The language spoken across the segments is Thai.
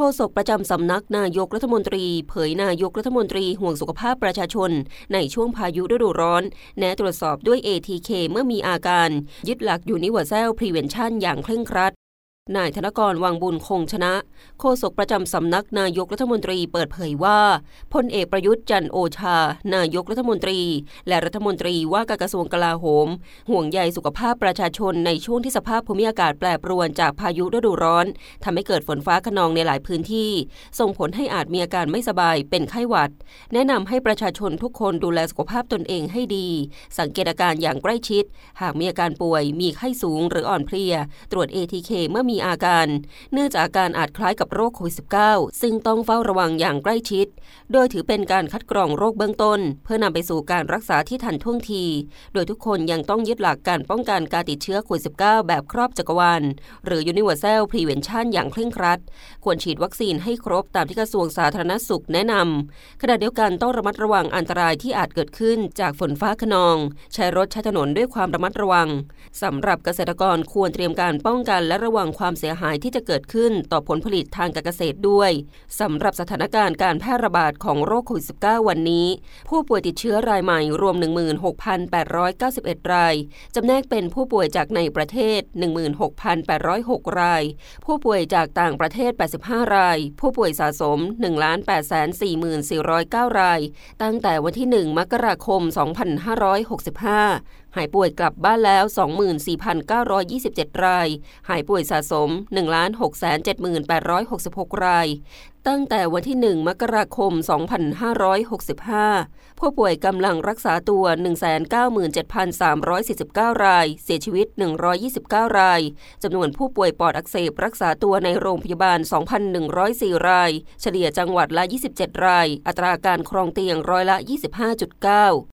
โฆษกประจำสำนักนายกรัฐมนตรี เผยนายกรัฐมนตรีห่วงสุขภาพประชาชน ในช่วงพายุฤดูร้อน แนะตรวจสอบด้วย ATK เมื่อมีอาการ ยึดหลัก universal prevention อย่างเคร่งครัด นายธนกรวังบุญคงชนะ โฆษกประจำสำนักนายกรัฐมนตรีเปิดเผยว่าพลเอกประยุทธ์จันทร์โอชา นายกรัฐมนตรี และรัฐมนตรีว่าการกระทรวงกลาโหม ห่วงใยสุขภาพประชาชนในช่วงที่สภาพภูมิอากาศแปรปรวนจากพายุฤดูร้อนทำให้เกิดฝนฟ้าคะนองในหลายพื้นที่ ส่งผลให้อาจมีอาการไม่สบายเป็นไข้หวัด แนะนำให้ประชาชนทุกคนดูแลสุขภาพตนเองให้ดี สังเกตอาการอย่างใกล้ชิด หากมีอาการป่วย มีไข้สูงหรืออ่อนเพลีย ตรวจ ATK เมื่อมีอาการ เนื่องจากอาการอาจคล้ายกับโรคโควิด -19 ซึ่งต้องเฝ้าระวังอย่างใกล้ชิด โดยถือเป็นการคัดกรองโรคเบื้องต้น เพื่อนำไปสู่การรักษาที่ทันท่วงที โดยทุกคนยังต้องยึดหลักการป้องกันการติดเชื้อโควิด -19 แบบครอบจักรวาลหรือ Universal Prevention อย่างเคร่งครัด ควรฉีดวัคซีนให้ครบตามที่กระทรวงสาธารณสุขแนะนำขณะเดียวกันต้องระมัดระวังอันตรายที่อาจเกิดขึ้นจากฝนฟ้าขนอง ใช้รถใช้ถนนด้วยความระมัดระวังสำหรับเกษตรกรควรเตรียมการป้องกันและระวังความความเสียหายที่จะเกิดขึ้นต่อผลผลิตทางการเกษตรด้วยสำหรับสถานการณ์การแพร่ระบาดของโรคโควิด -19 วันนี้ ผู้ป่วยติดเชื้อรายใหม่รวม 16,891 รายจำแนกเป็นผู้ป่วยจากในประเทศ 16,806 ราย ผู้ป่วยจากต่างประเทศ 85 ราย ผู้ป่วยสะสม 1,844,409 ราย ตั้งแต่วันที่ 1 มกราคม 2565 หายป่วยกลับบ้านแล้ว 24,927 ราย หายป่วยสะสม 1,678,866 ราย ตั้งแต่วันที่ 1 มกราคม 2565 ผู้ป่วยกำลังรักษาตัว 197,349 ราย เสียชีวิต 129 ราย จำนวนผู้ป่วยปอดอักเสบรักษาตัวในโรงพยาบาล 2,104 ราย เฉลี่ยจังหวัดละ 27 ราย อัตราการครองเตียงร้อยละ 25.9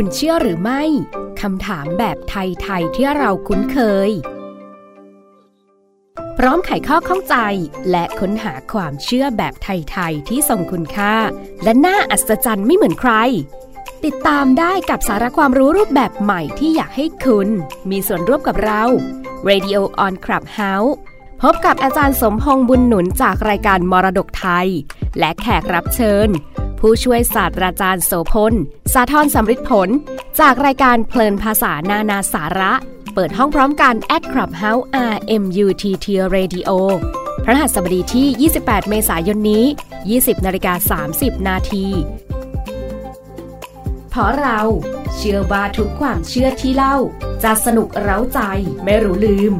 คุณเชื่อหรือไม่คำถามแบบไทย ๆ ที่เราคุ้นเคย พร้อมไขข้อข้องใจและค้นหาความเชื่อแบบไทย ๆ ที่ทรงคุณค่า และน่าอัศจรรย์ไม่เหมือนใคร ติดตามได้กับสาระความรู้รูปแบบใหม่ที่อยากให้คุณ มีส่วนร่วมกับเรา Radio on Clubhouse พบกับอาจารย์สมพงษ์บุญหนุนจากรายการมรดกไทย และแขกรับเชิญ ผู้ช่วยศาสตราจารย์โสพล สาทรสำริดผล จากรายการเพลินภาษานานาสาระ เปิดห้องพร้อมกัน at Clubhouse RMUTT Radio พระหัสบดีที่ 28 เมษายนนี้ 20นาฬิกา30 นาทีเพราะเราเชื่อว่าทุกความเชื่อที่เล่า จะสนุกเร้าใจไม่รู้ลืม